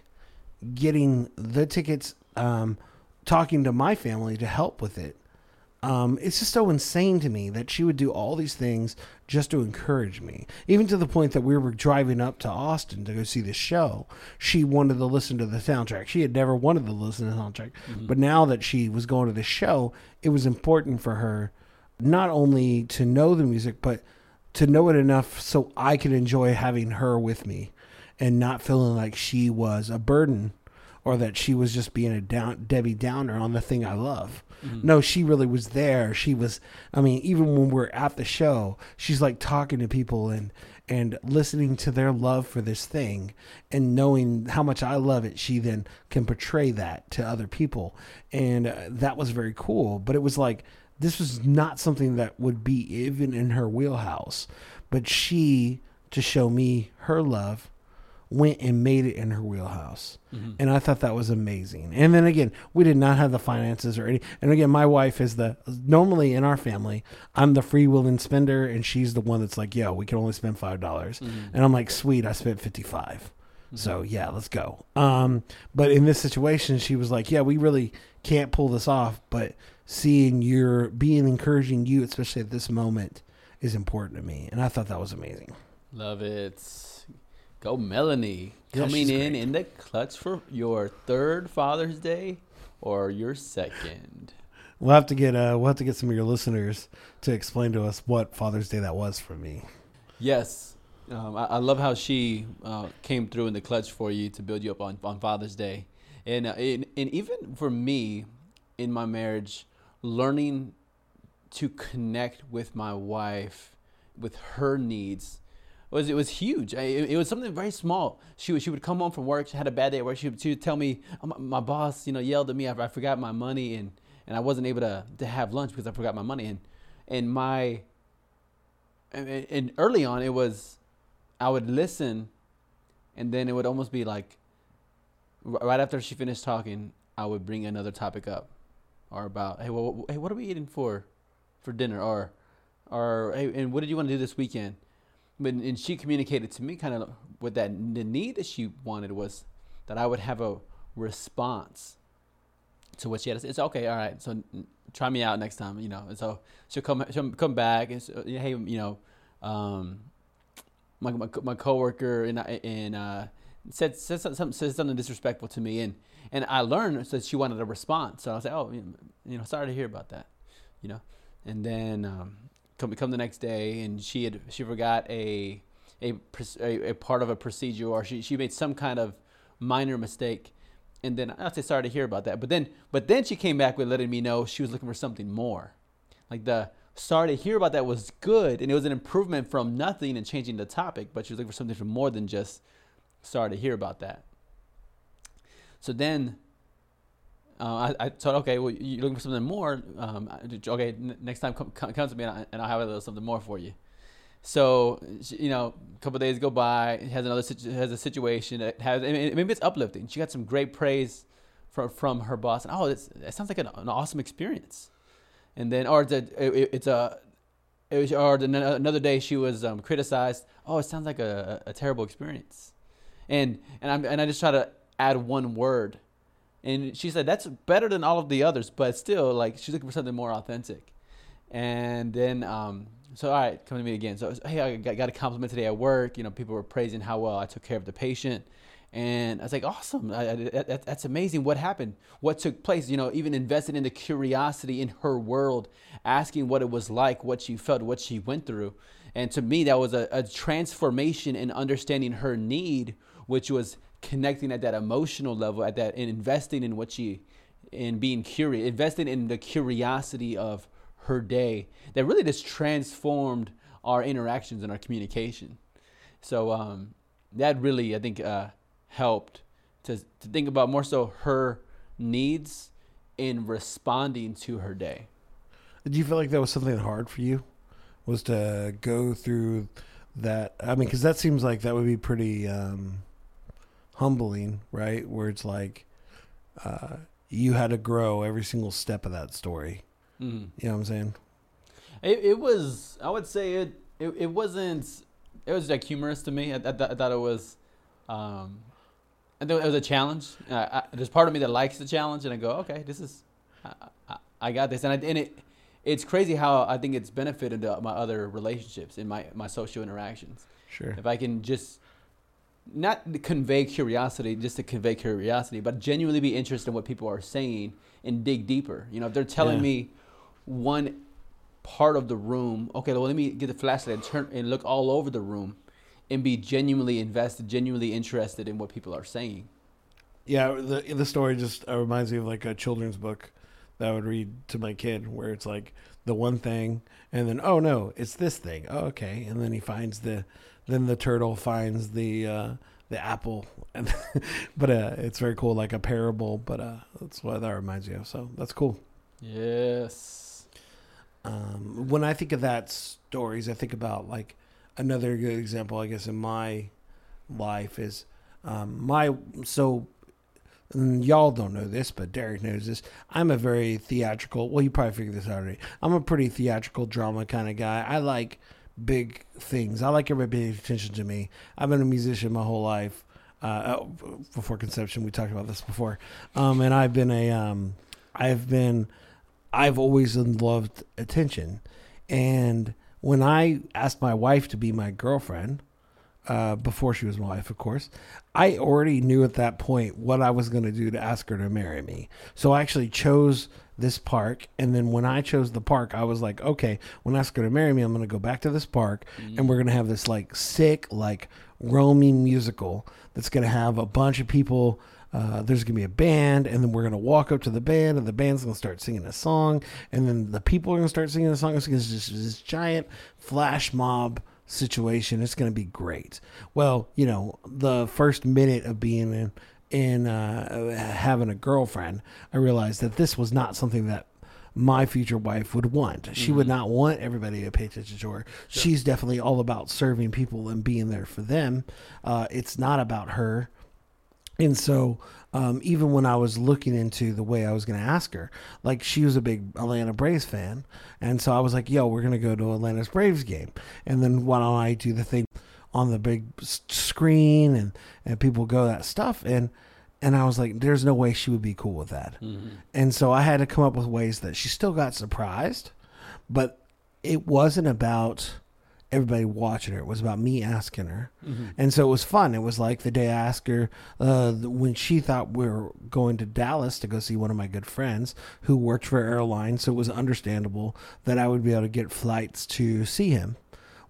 getting the tickets, um, talking to my family to help with it, um, it's just so insane to me that she would do all these things just to encourage me. Even to the point that we were driving up to Austin to go see the show, she wanted to listen to the soundtrack. She had never wanted to listen to the soundtrack, mm-hmm. but now that she was going to the show, it was important for her not only to know the music, but to know it enough so I could enjoy having her with me and not feeling like she was a burden or that she was just being a down Debbie Downer on the thing I love. Mm-hmm. No, she really was there. She was. I mean, even when we're at the show, she's like talking to people and and listening to their love for this thing and knowing how much I love it. She then can portray that to other people, and uh, that was very cool. But it was like this was not something that would be even in her wheelhouse, but she to show me her love went and made it in her wheelhouse. Mm-hmm. And I thought that was amazing. And then again, we did not have the finances or any. And again, my wife is the normally in our family, I'm the free willing spender, and she's the one that's like, "Yo, we can only spend five dollars," mm-hmm. and I'm like, "Sweet, I spent fifty five. Mm-hmm. So yeah, let's go. Um, but in this situation, she was like, "Yeah, we really can't pull this off, but seeing your being encouraging you, especially at this moment, is important to me." And I thought that was amazing. Love it. Go Melanie. Yeah, Coming in great. in the clutch for your third Father's Day or your second. We'll have to get uh we'll have to get some of your listeners to explain to us what Father's Day that was for me. Yes. Um, I, I, love how she uh, came through in the clutch for you to build you up on, on Father's Day. And, uh, and, and even for me in my marriage, learning to connect with my wife, with her needs, was it was huge. It, it, was something very small. She would she would come home from work. She had a bad day at work. She would, she would tell me, my, my, boss, you know, yelled at me. I, I forgot my money and and I wasn't able to to have lunch because I forgot my money. And and my and, and early on it was, I would listen, and then it would almost be like, right after she finished talking, I would bring another topic up, or about hey, well, hey, what are we eating for, for dinner, or, or hey, and what did you want to do this weekend? But and she communicated to me kind of what that the need that she wanted was that I would have a response to what she had. It's okay, all right. So try me out next time, you know. And so she'll come, she'll come back and so, hey, you know, um, my, my my coworker and and uh, said said something said something disrespectful to me, and and I learned that she wanted a response. So I was like, oh, you know, sorry to hear about that, you know. And then um, come come the next day, and she had she forgot a a, a, part of a procedure, or she she made some kind of minor mistake and then I say sorry to hear about that. But then, but then she came back with letting me know she was looking for something more. Like the sorry to hear about that was good, and it was an improvement from nothing and changing the topic. But she was looking for something for more than just sorry to hear about that. So then, uh, I, I thought, okay, well, you're looking for something more. Um, okay, n- next time come, come, to me and, I, and I'll have a little something more for you. So you know, a couple days go by, has another has a situation that has maybe it's uplifting. She got some great praise from from her boss, and oh, it sounds like an, an, awesome experience. And then, or it's a, it, it's a it was, or another day she was um, criticized. Oh, it sounds like a, a terrible experience. And and I and I just try to add one word, and she said that's better than all of the others, but still like she's looking for something more authentic. And then um, so all right, come to me again. So hey, I got, a compliment today at work. You know, people were praising how well I took care of the patient, and I was like, awesome, I, I, that, that's amazing. What happened? What took place? You know, even invested in the curiosity in her world, asking what it was like, what she felt, what she went through, and to me, that was a, a transformation in understanding her need, which was connecting at that emotional level, at that, and investing in what she, in being curious, investing in the curiosity of her day that really just transformed our interactions and our communication. So um, that really, I think, uh, helped to, to think about more so her needs in responding to her day. Did you feel like that was something hard for you? Was to go through that? I mean, because that seems like that would be pretty um, humbling, right? Where it's like uh, you had to grow every single step of that story. Mm-hmm. You know what I'm saying? It, it was. I would say it, it. It wasn't. It was like humorous to me. I, I, I thought it was. Um, I thought it was a challenge. I, there's part of me that likes the challenge, and I go, okay, this is. I, I got this, and I, and it. It's crazy how I think it's benefited my other relationships in my my social interactions. Sure. If I can just not convey curiosity just to convey curiosity, but genuinely be interested in what people are saying and dig deeper. You know, if they're telling yeah. me one part of the room. Okay, well, let me get the flashlight and turn and look all over the room, and be genuinely invested, genuinely interested in what people are saying. Yeah, the the story just uh, reminds me of like a children's book that I would read to my kid, where it's like the one thing, and then oh no, it's this thing. Oh, okay, and then he finds the, then the turtle finds the uh, the apple, and but uh, it's very cool, like a parable. But uh, that's what that reminds you of. So that's cool. Yes. Um, when I think of that stories, I think about like another good example, I guess, in my life is um, my so y'all don't know this, but Derek knows this. I'm a very theatrical. Well, you probably figured this out already. I'm a pretty theatrical drama kind of guy. I like big things. I like everybody paying attention to me. I've been a musician my whole life. Uh, oh, before conception, we talked about this before, um, and I've been a, um, I've been I've always loved attention. And when I asked my wife to be my girlfriend, uh, before she was my wife, of course, I already knew at that point what I was going to do to ask her to marry me. So I actually chose this park. And then when I chose the park, I was like, okay, when I ask her to marry me, I'm going to go back to this park mm-hmm. and we're going to have this like sick, like roaming musical that's going to have a bunch of people uh, there's gonna be a band, and then we're gonna walk up to the band, and the band's gonna start singing a song, and then the people are gonna start singing a song. It's just this giant flash mob situation. It's gonna be great. Well, you know, the first minute of being in in uh, having a girlfriend, I realized that this was not something that my future wife would want. She mm-hmm. would not want everybody to pay attention to her. Sure. She's definitely all about serving people and being there for them. Uh, it's not about her. And so, um, even when I was looking into the way I was going to ask her, like she was a big Atlanta Braves fan, and so I was like, "Yo, we're going to go to Atlanta's Braves game," and then why don't I do the thing on the big screen and and people go that stuff and and I was like, there's no way she would be cool with that. Mm-hmm. And so I had to come up with ways that she still got surprised, but it wasn't about everybody watching her. It was about me asking her. Mm-hmm. And so it was fun. It was like the day I asked her uh, when she thought we were going to Dallas to go see one of my good friends who worked for airlines. So it was understandable that I would be able to get flights to see him.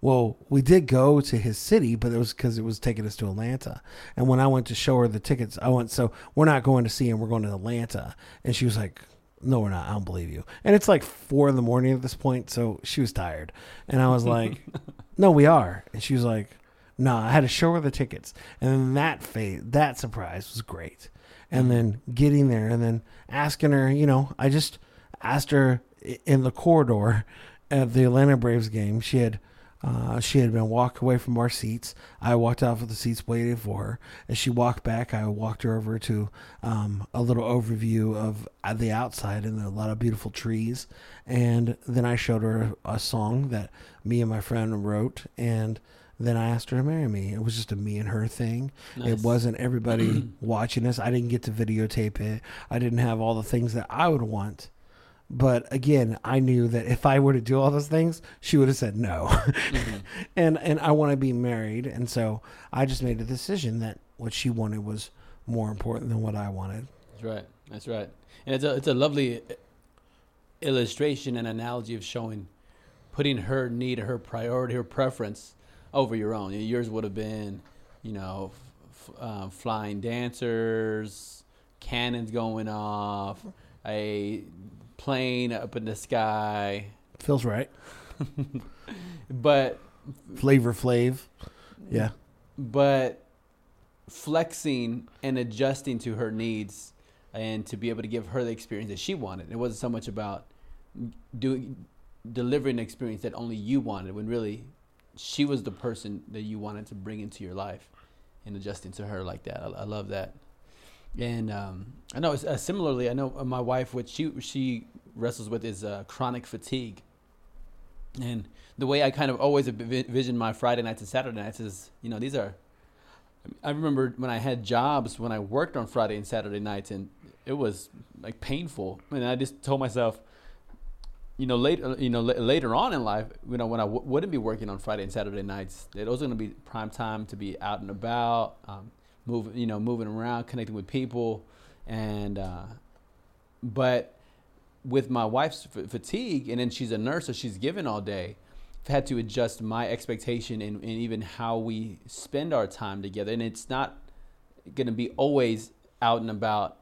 Well, we did go to his city, but it was because it was taking us to Atlanta. And when I went to show her the tickets, I went, so we're not going to see him. We're going to Atlanta. And she was like, no, we're not. I don't believe you. And it's like four in the morning at this point. So she was tired. And I was like, no, we are. And she was like, no, I had to show her the tickets. And then that fa- that surprise was great. And mm-hmm. then getting there and then asking her, you know, I just asked her in the corridor at the Atlanta Braves game. She had uh, she had been walked away from our seats. I walked out of the seats waiting for her. As she walked back, I walked her over to um, a little overview of uh, the outside and a lot of beautiful trees. And then I showed her a song that me and my friend wrote. And then I asked her to marry me. It was just a me and her thing. It wasn't everybody watching us. I didn't get to videotape it. I didn't have all the things that I would want. But again, I knew that if I were to do all those things, she would have said no. Mm-hmm. and and I want to be married, and so I just made a decision that what she wanted was more important than what I wanted. That's right. That's right. And it's a it's a lovely illustration and analogy of showing putting her need, her priority, her preference over your own. Yours would have been, you know, f- f- uh, flying dancers, cannons going off, a plane up in the sky. Feels right. But Flavor Flav. Yeah. but flexing and adjusting to her needs and to be able to give her the experience that she wanted. It wasn't so much about doing delivering an experience that only you wanted when really she was the person that you wanted to bring into your life and adjusting to her like that. I, I love that. And um, I know uh, similarly, I know uh, my wife, what she she wrestles with is uh, chronic fatigue. And the way I kind of always envision my Friday nights and Saturday nights is, you know, these are. I remember when I had jobs when I worked on Friday and Saturday nights, and it was like painful. And I just told myself, you know, later, you know, later on in life, you know, when I w- wouldn't be working on Friday and Saturday nights, those are going to be prime time to be out and about, um, moving, you know, moving around, connecting with people, and uh, but with my wife's f- fatigue, and then she's a nurse, so she's given all day. I've had to adjust my expectation and, and even how we spend our time together, and it's not going to be always out and about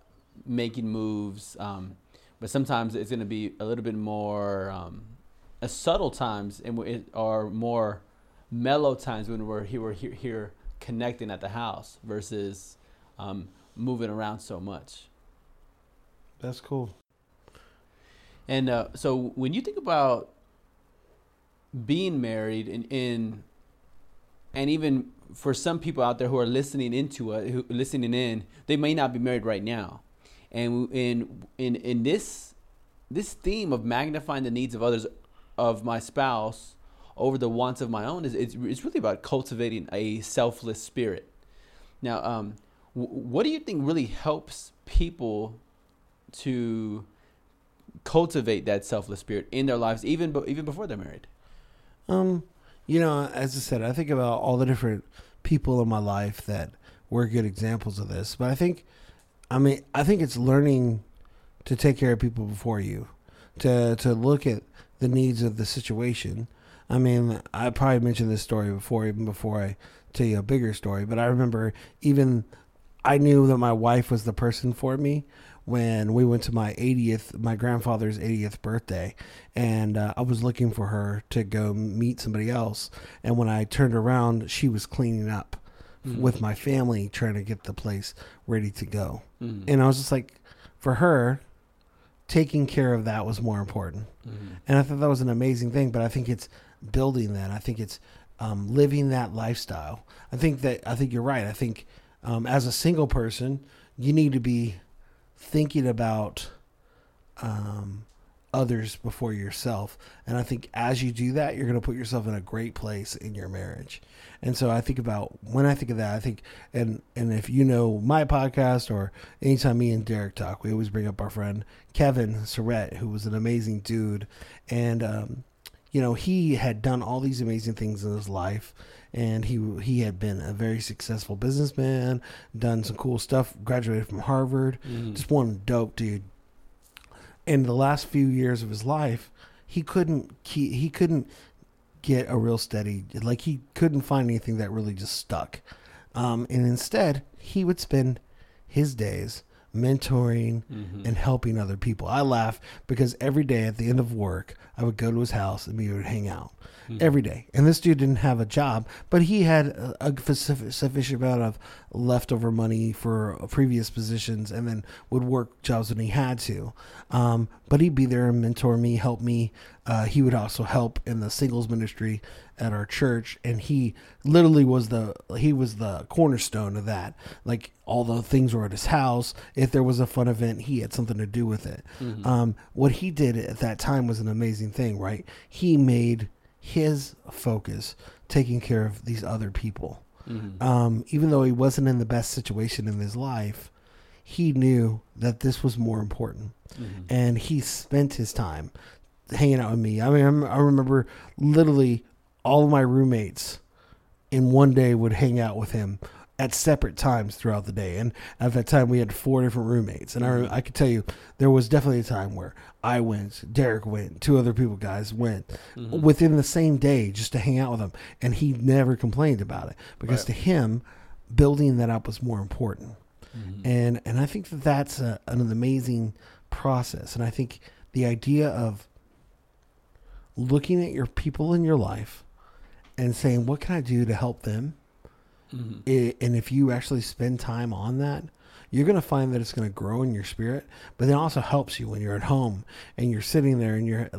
making moves. Um, but sometimes it's going to be a little bit more um, subtle times and or more mellow times when we're here, we're here, here connecting at the house versus um, moving around so much. That's cool. And uh, so when you think about being married and in and even for some people out there who are listening into it, who listening in, they may not be married right now. And in in in this this theme of magnifying the needs of others of my spouse over the wants of my own is it's, it's really about cultivating a selfless spirit. Now, um, w- what do you think really helps people to cultivate that selfless spirit in their lives, even be- even before they're married? Um, you know, as I said, I think about all the different people in my life that were good examples of this. But I think, I mean, I think it's learning to take care of people before you, to to look at the needs of the situation. I mean, I probably mentioned this story before, even before I tell you a bigger story. But I remember even I knew that my wife was the person for me when we went to my 80th, my grandfather's 80th birthday, and uh, I was looking for her to go meet somebody else. And when I turned around, she was cleaning up Mhm. with my family, trying to get the place ready to go. Mhm. And I was just like, for her, taking care of that was more important. Mhm. And I thought that was an amazing thing. But I think it's building that. I think it's um, living that lifestyle. I think that I think you're right. I think um, as a single person, you need to be thinking about um, others before yourself. And I think as you do that, you're going to put yourself in a great place in your marriage. And so I think about when I think of that, I think, and and if you know my podcast or anytime me and Derek talk, we always bring up our friend Kevin Surrett, who was an amazing dude, and um, you know he had done all these amazing things in his life and he he had been a very successful businessman, done some cool stuff, graduated from Harvard, mm. just one dope dude. In the last few years of his life, he couldn't he, he couldn't get a real steady like he couldn't find anything that really just stuck. Um, and instead, he would spend his days mentoring mm-hmm. and helping other people. I laugh because every day at the end of work, I would go to his house and we would hang out mm-hmm. every day. And this dude didn't have a job, but he had a, a sufficient amount of leftover money for previous positions and then would work jobs when he had to. Um, but he'd be there and mentor me, help me. Uh, he would also help in the singles ministry at our church and he literally was the he was the cornerstone of that like all the things were at his house if there was a fun event he had something to do with it mm-hmm. um, what he did at that time was an amazing thing right he made his focus taking care of these other people. Mm-hmm. Um, even though he wasn't in the best situation in his life, he knew that this was more important. Mm-hmm. And he spent his time hanging out with me. I mean, I remember literally all of my roommates in one day would hang out with him at separate times throughout the day. And at that time, we had four different roommates. And I. I could tell you, there was definitely a time where I went, Derek went, two other people guys went mm-hmm. within the same day just to hang out with him. And he never complained about it because right. to him, building that up was more important. Mm-hmm. And, and I think that that's a, an amazing process. And I think the idea of looking at your people in your life and saying, what can I do to help them? Mm-hmm. It, and if you actually spend time on that, you're going to find that it's going to grow in your spirit, but it also helps you when you're at home and you're sitting there and you're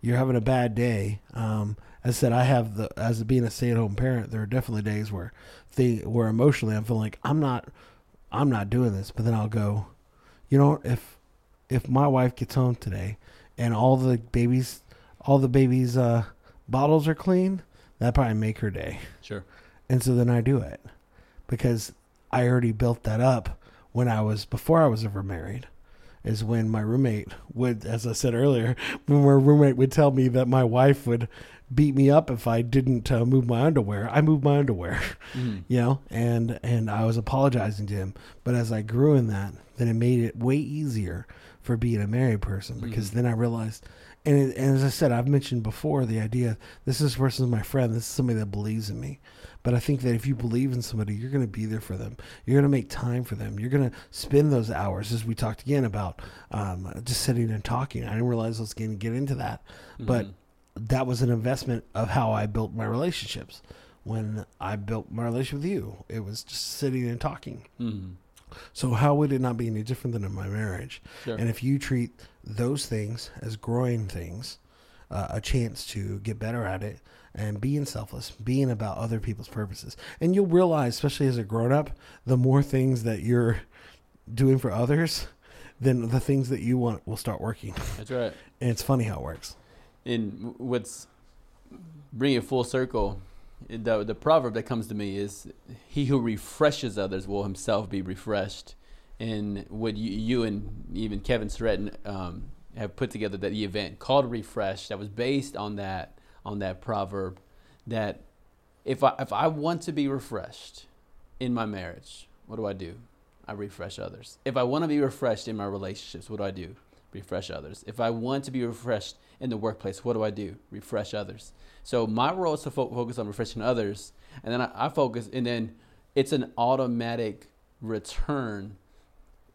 you're having a bad day. Um, as I said, I have the as being a stay-at-home parent, there are definitely days where they where emotionally I'm feeling like I'm not I'm not doing this, but then I'll go, you know, if if my wife gets home today and all the babies all the babies uh, bottles are clean, that probably make her day. Sure. And so then I do it because I already built that up when I was before I was ever married. Is when my roommate would, as I said earlier, when my roommate would tell me that my wife would beat me up if I didn't uh, move my underwear. I moved my underwear, mm. you know, and and I was apologizing to him. But as I grew in that, then it made it way easier for being a married person because mm. then I realized and, it, and, as I said, I've mentioned before the idea this is person is my friend. This is somebody that believes in me. But I think that if you believe in somebody, you're going to be there for them. You're going to make time for them. You're going to spend those hours, as we talked again about um, just sitting and talking. I didn't realize I was going to get into that, mm-hmm. but that was an investment of how I built my relationships. When I built my relationship with you, it was just sitting and talking. Mm-hmm. So how would it not be any different than in my marriage? Sure. And if you treat those things as growing things, uh, a chance to get better at it, and being selfless, being about other people's purposes. And you'll realize, especially as a grown up, the more things that you're doing for others, then the things that you want will start working. That's right. And it's funny how it works. And what's bringing it full circle, the the proverb that comes to me is, "He who refreshes others will himself be refreshed." And what you, you and even Kevin Surrett um, have put together that the event called Refresh that was based on that on that proverb that if I if I want to be refreshed in my marriage, what do I do? I refresh others. If I want to be refreshed in my relationships, what do I do? Refresh others. If I want to be refreshed in the workplace, what do I do? Refresh others. So my role is to fo- focus on refreshing others, and then I, I focus, and then it's an automatic return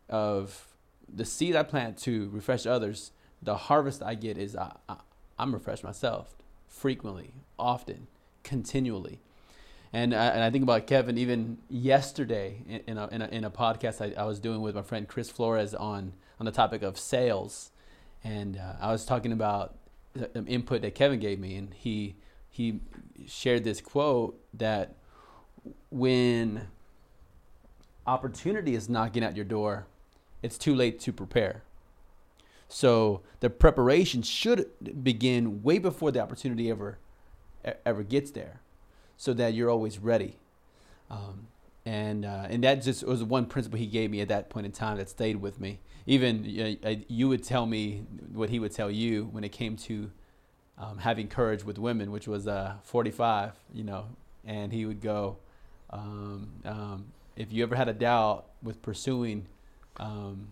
of the seed I plant to refresh others. The harvest I get is I, I, I'm refreshed myself frequently, often, continually. And I, and I think about Kevin even yesterday in, in, a, in, a, in a podcast I, I, was doing with my friend Chris Flores on, on the topic of sales. And uh, I was talking about the input that Kevin gave me, and he, he shared this quote that when opportunity is knocking at your door, it's too late to prepare. So the preparation should begin way before the opportunity ever ever gets there, so that you're always ready. Um, and uh, and that just was one principle he gave me at that point in time that stayed with me. Even uh, you would tell me what he would tell you when it came to um, having courage with women, which was uh, 45, you know, and he would go, um, um, if you ever had a doubt with pursuing, um,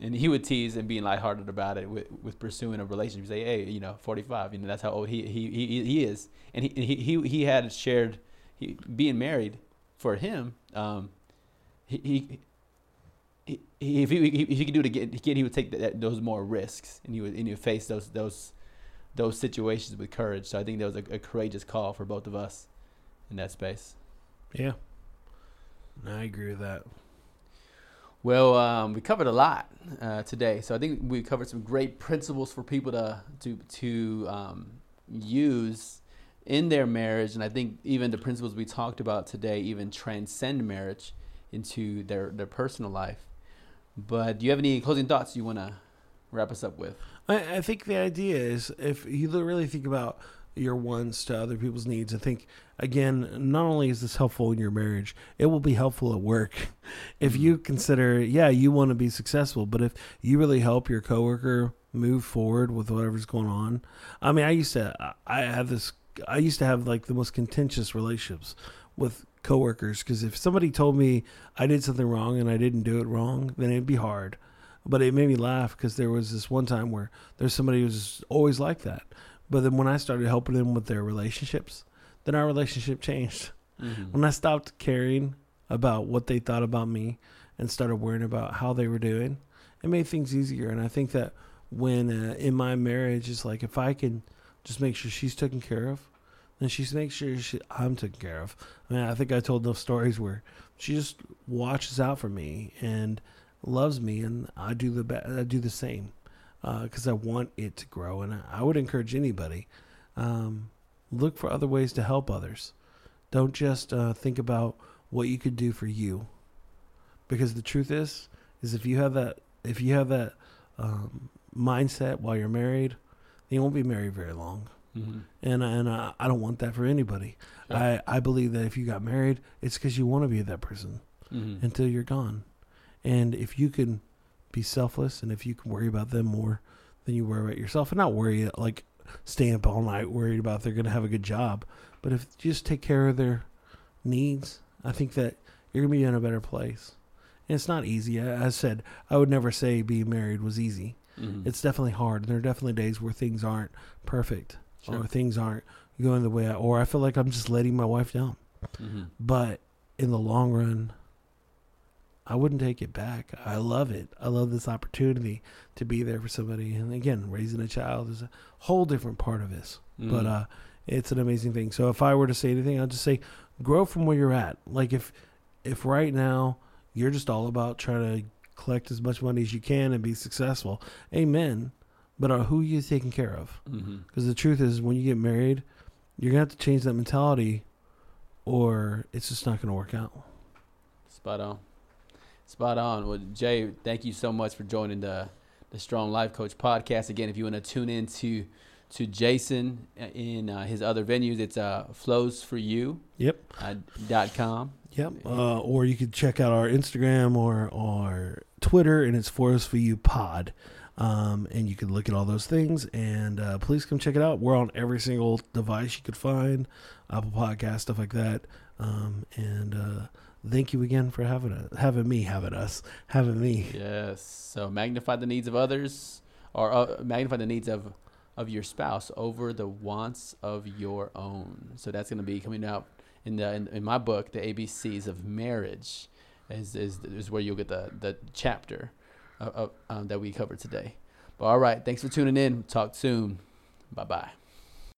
and he would tease and being lighthearted about it with, with pursuing a relationship. Say, hey, you know, 45, you know, that's how old he he he, he is, and he he he, he had shared he, being married for him. Um, he, he he, if he if he could do it again, again he would take that, those more risks, and he would and he would face those those those situations with courage. So I think that was a, a courageous call for both of us in that space. Yeah, I agree with that. Well, um, we covered a lot uh, today, so I think we covered some great principles for people to to to um, use in their marriage, and I think even the principles we talked about today even transcend marriage into their their personal life. But do you have any closing thoughts you want to wrap us up with? I, I think the idea is if you really think about your wants to other people's needs, I think again, not only is this helpful in your marriage, it will be helpful at work. If you mm-hmm. consider, yeah, you want to be successful, but if you really help your coworker move forward with whatever's going on, I mean, I used to, I have this, I used to have like the most contentious relationships with coworkers because if somebody told me I did something wrong and I didn't do it wrong, then it'd be hard. But it made me laugh because there was this one time where there's somebody who's always like that. But then when I started helping them with their relationships, then our relationship changed. Mm-hmm. When I stopped caring about what they thought about me and started worrying about how they were doing, it made things easier. And I think that when uh, in my marriage, it's like if I can just make sure she's taken care of, then she's make sure she, I'm taken care of. I mean, I think I told those stories where she just watches out for me and loves me, and I do the be- I do the same because I want it to grow. And I, would encourage anybody um, look for other ways to help others. Don't just uh, think about what you could do for you, because the truth is, is if you have that if you have that um, mindset while you're married, then you won't be married very long. Mm-hmm. And and I, I don't want that for anybody. Sure. I I believe that if you got married, it's because you want to be that person Mm-hmm. until you're gone. And if you can be selfless and if you can worry about them more than you worry about yourself, and not worry like staying up all night worried about if they're going to have a good job, but if you just take care of their needs, I think that you're going to be in a better place. And it's not easy. I, I said I would never say being married was easy. Mm-hmm. It's definitely hard. There are definitely days where things aren't perfect Sure. or things aren't going the way I, or I feel like I'm just letting my wife down. mm-hmm. But in the long run, I wouldn't take it back. I love it. I love this opportunity to be there for somebody. And again, raising a child is a whole different part of this. But uh, it's an amazing thing. So if I were to say anything, I'd just say grow from where you're at. Like if if right now you're just all about trying to collect as much money as you can and be successful, amen. But uh, who are you taking care of? mm-hmm. Because the truth is, when you get married, you're gonna have to change that mentality, or it's just not gonna work out. Spot on. Spot on. Well, Jay, thank you so much for joining the the Strong Life Coach podcast. Again, if you want to tune in to to Jason in uh, his other venues, it's uh, flows for you Yep. uh, dot com. Yep. Uh, or you could check out our Instagram or our Twitter, and it's For Us For You Pod. Um, and you can look at all those things. And uh, please come check it out. We're on every single device you could find, Apple Podcast, stuff like that. Um, and uh, thank you again for having us, having me, having us, having me. Yes. So magnify the needs of others, or uh, magnify the needs of of your spouse over the wants of your own. So that's going to be coming out in the in, in my book, the ABCs of marriage, is is, is where you'll get the the chapter of, of, um, that we covered today. But all right, thanks for tuning in. Talk soon. Bye bye.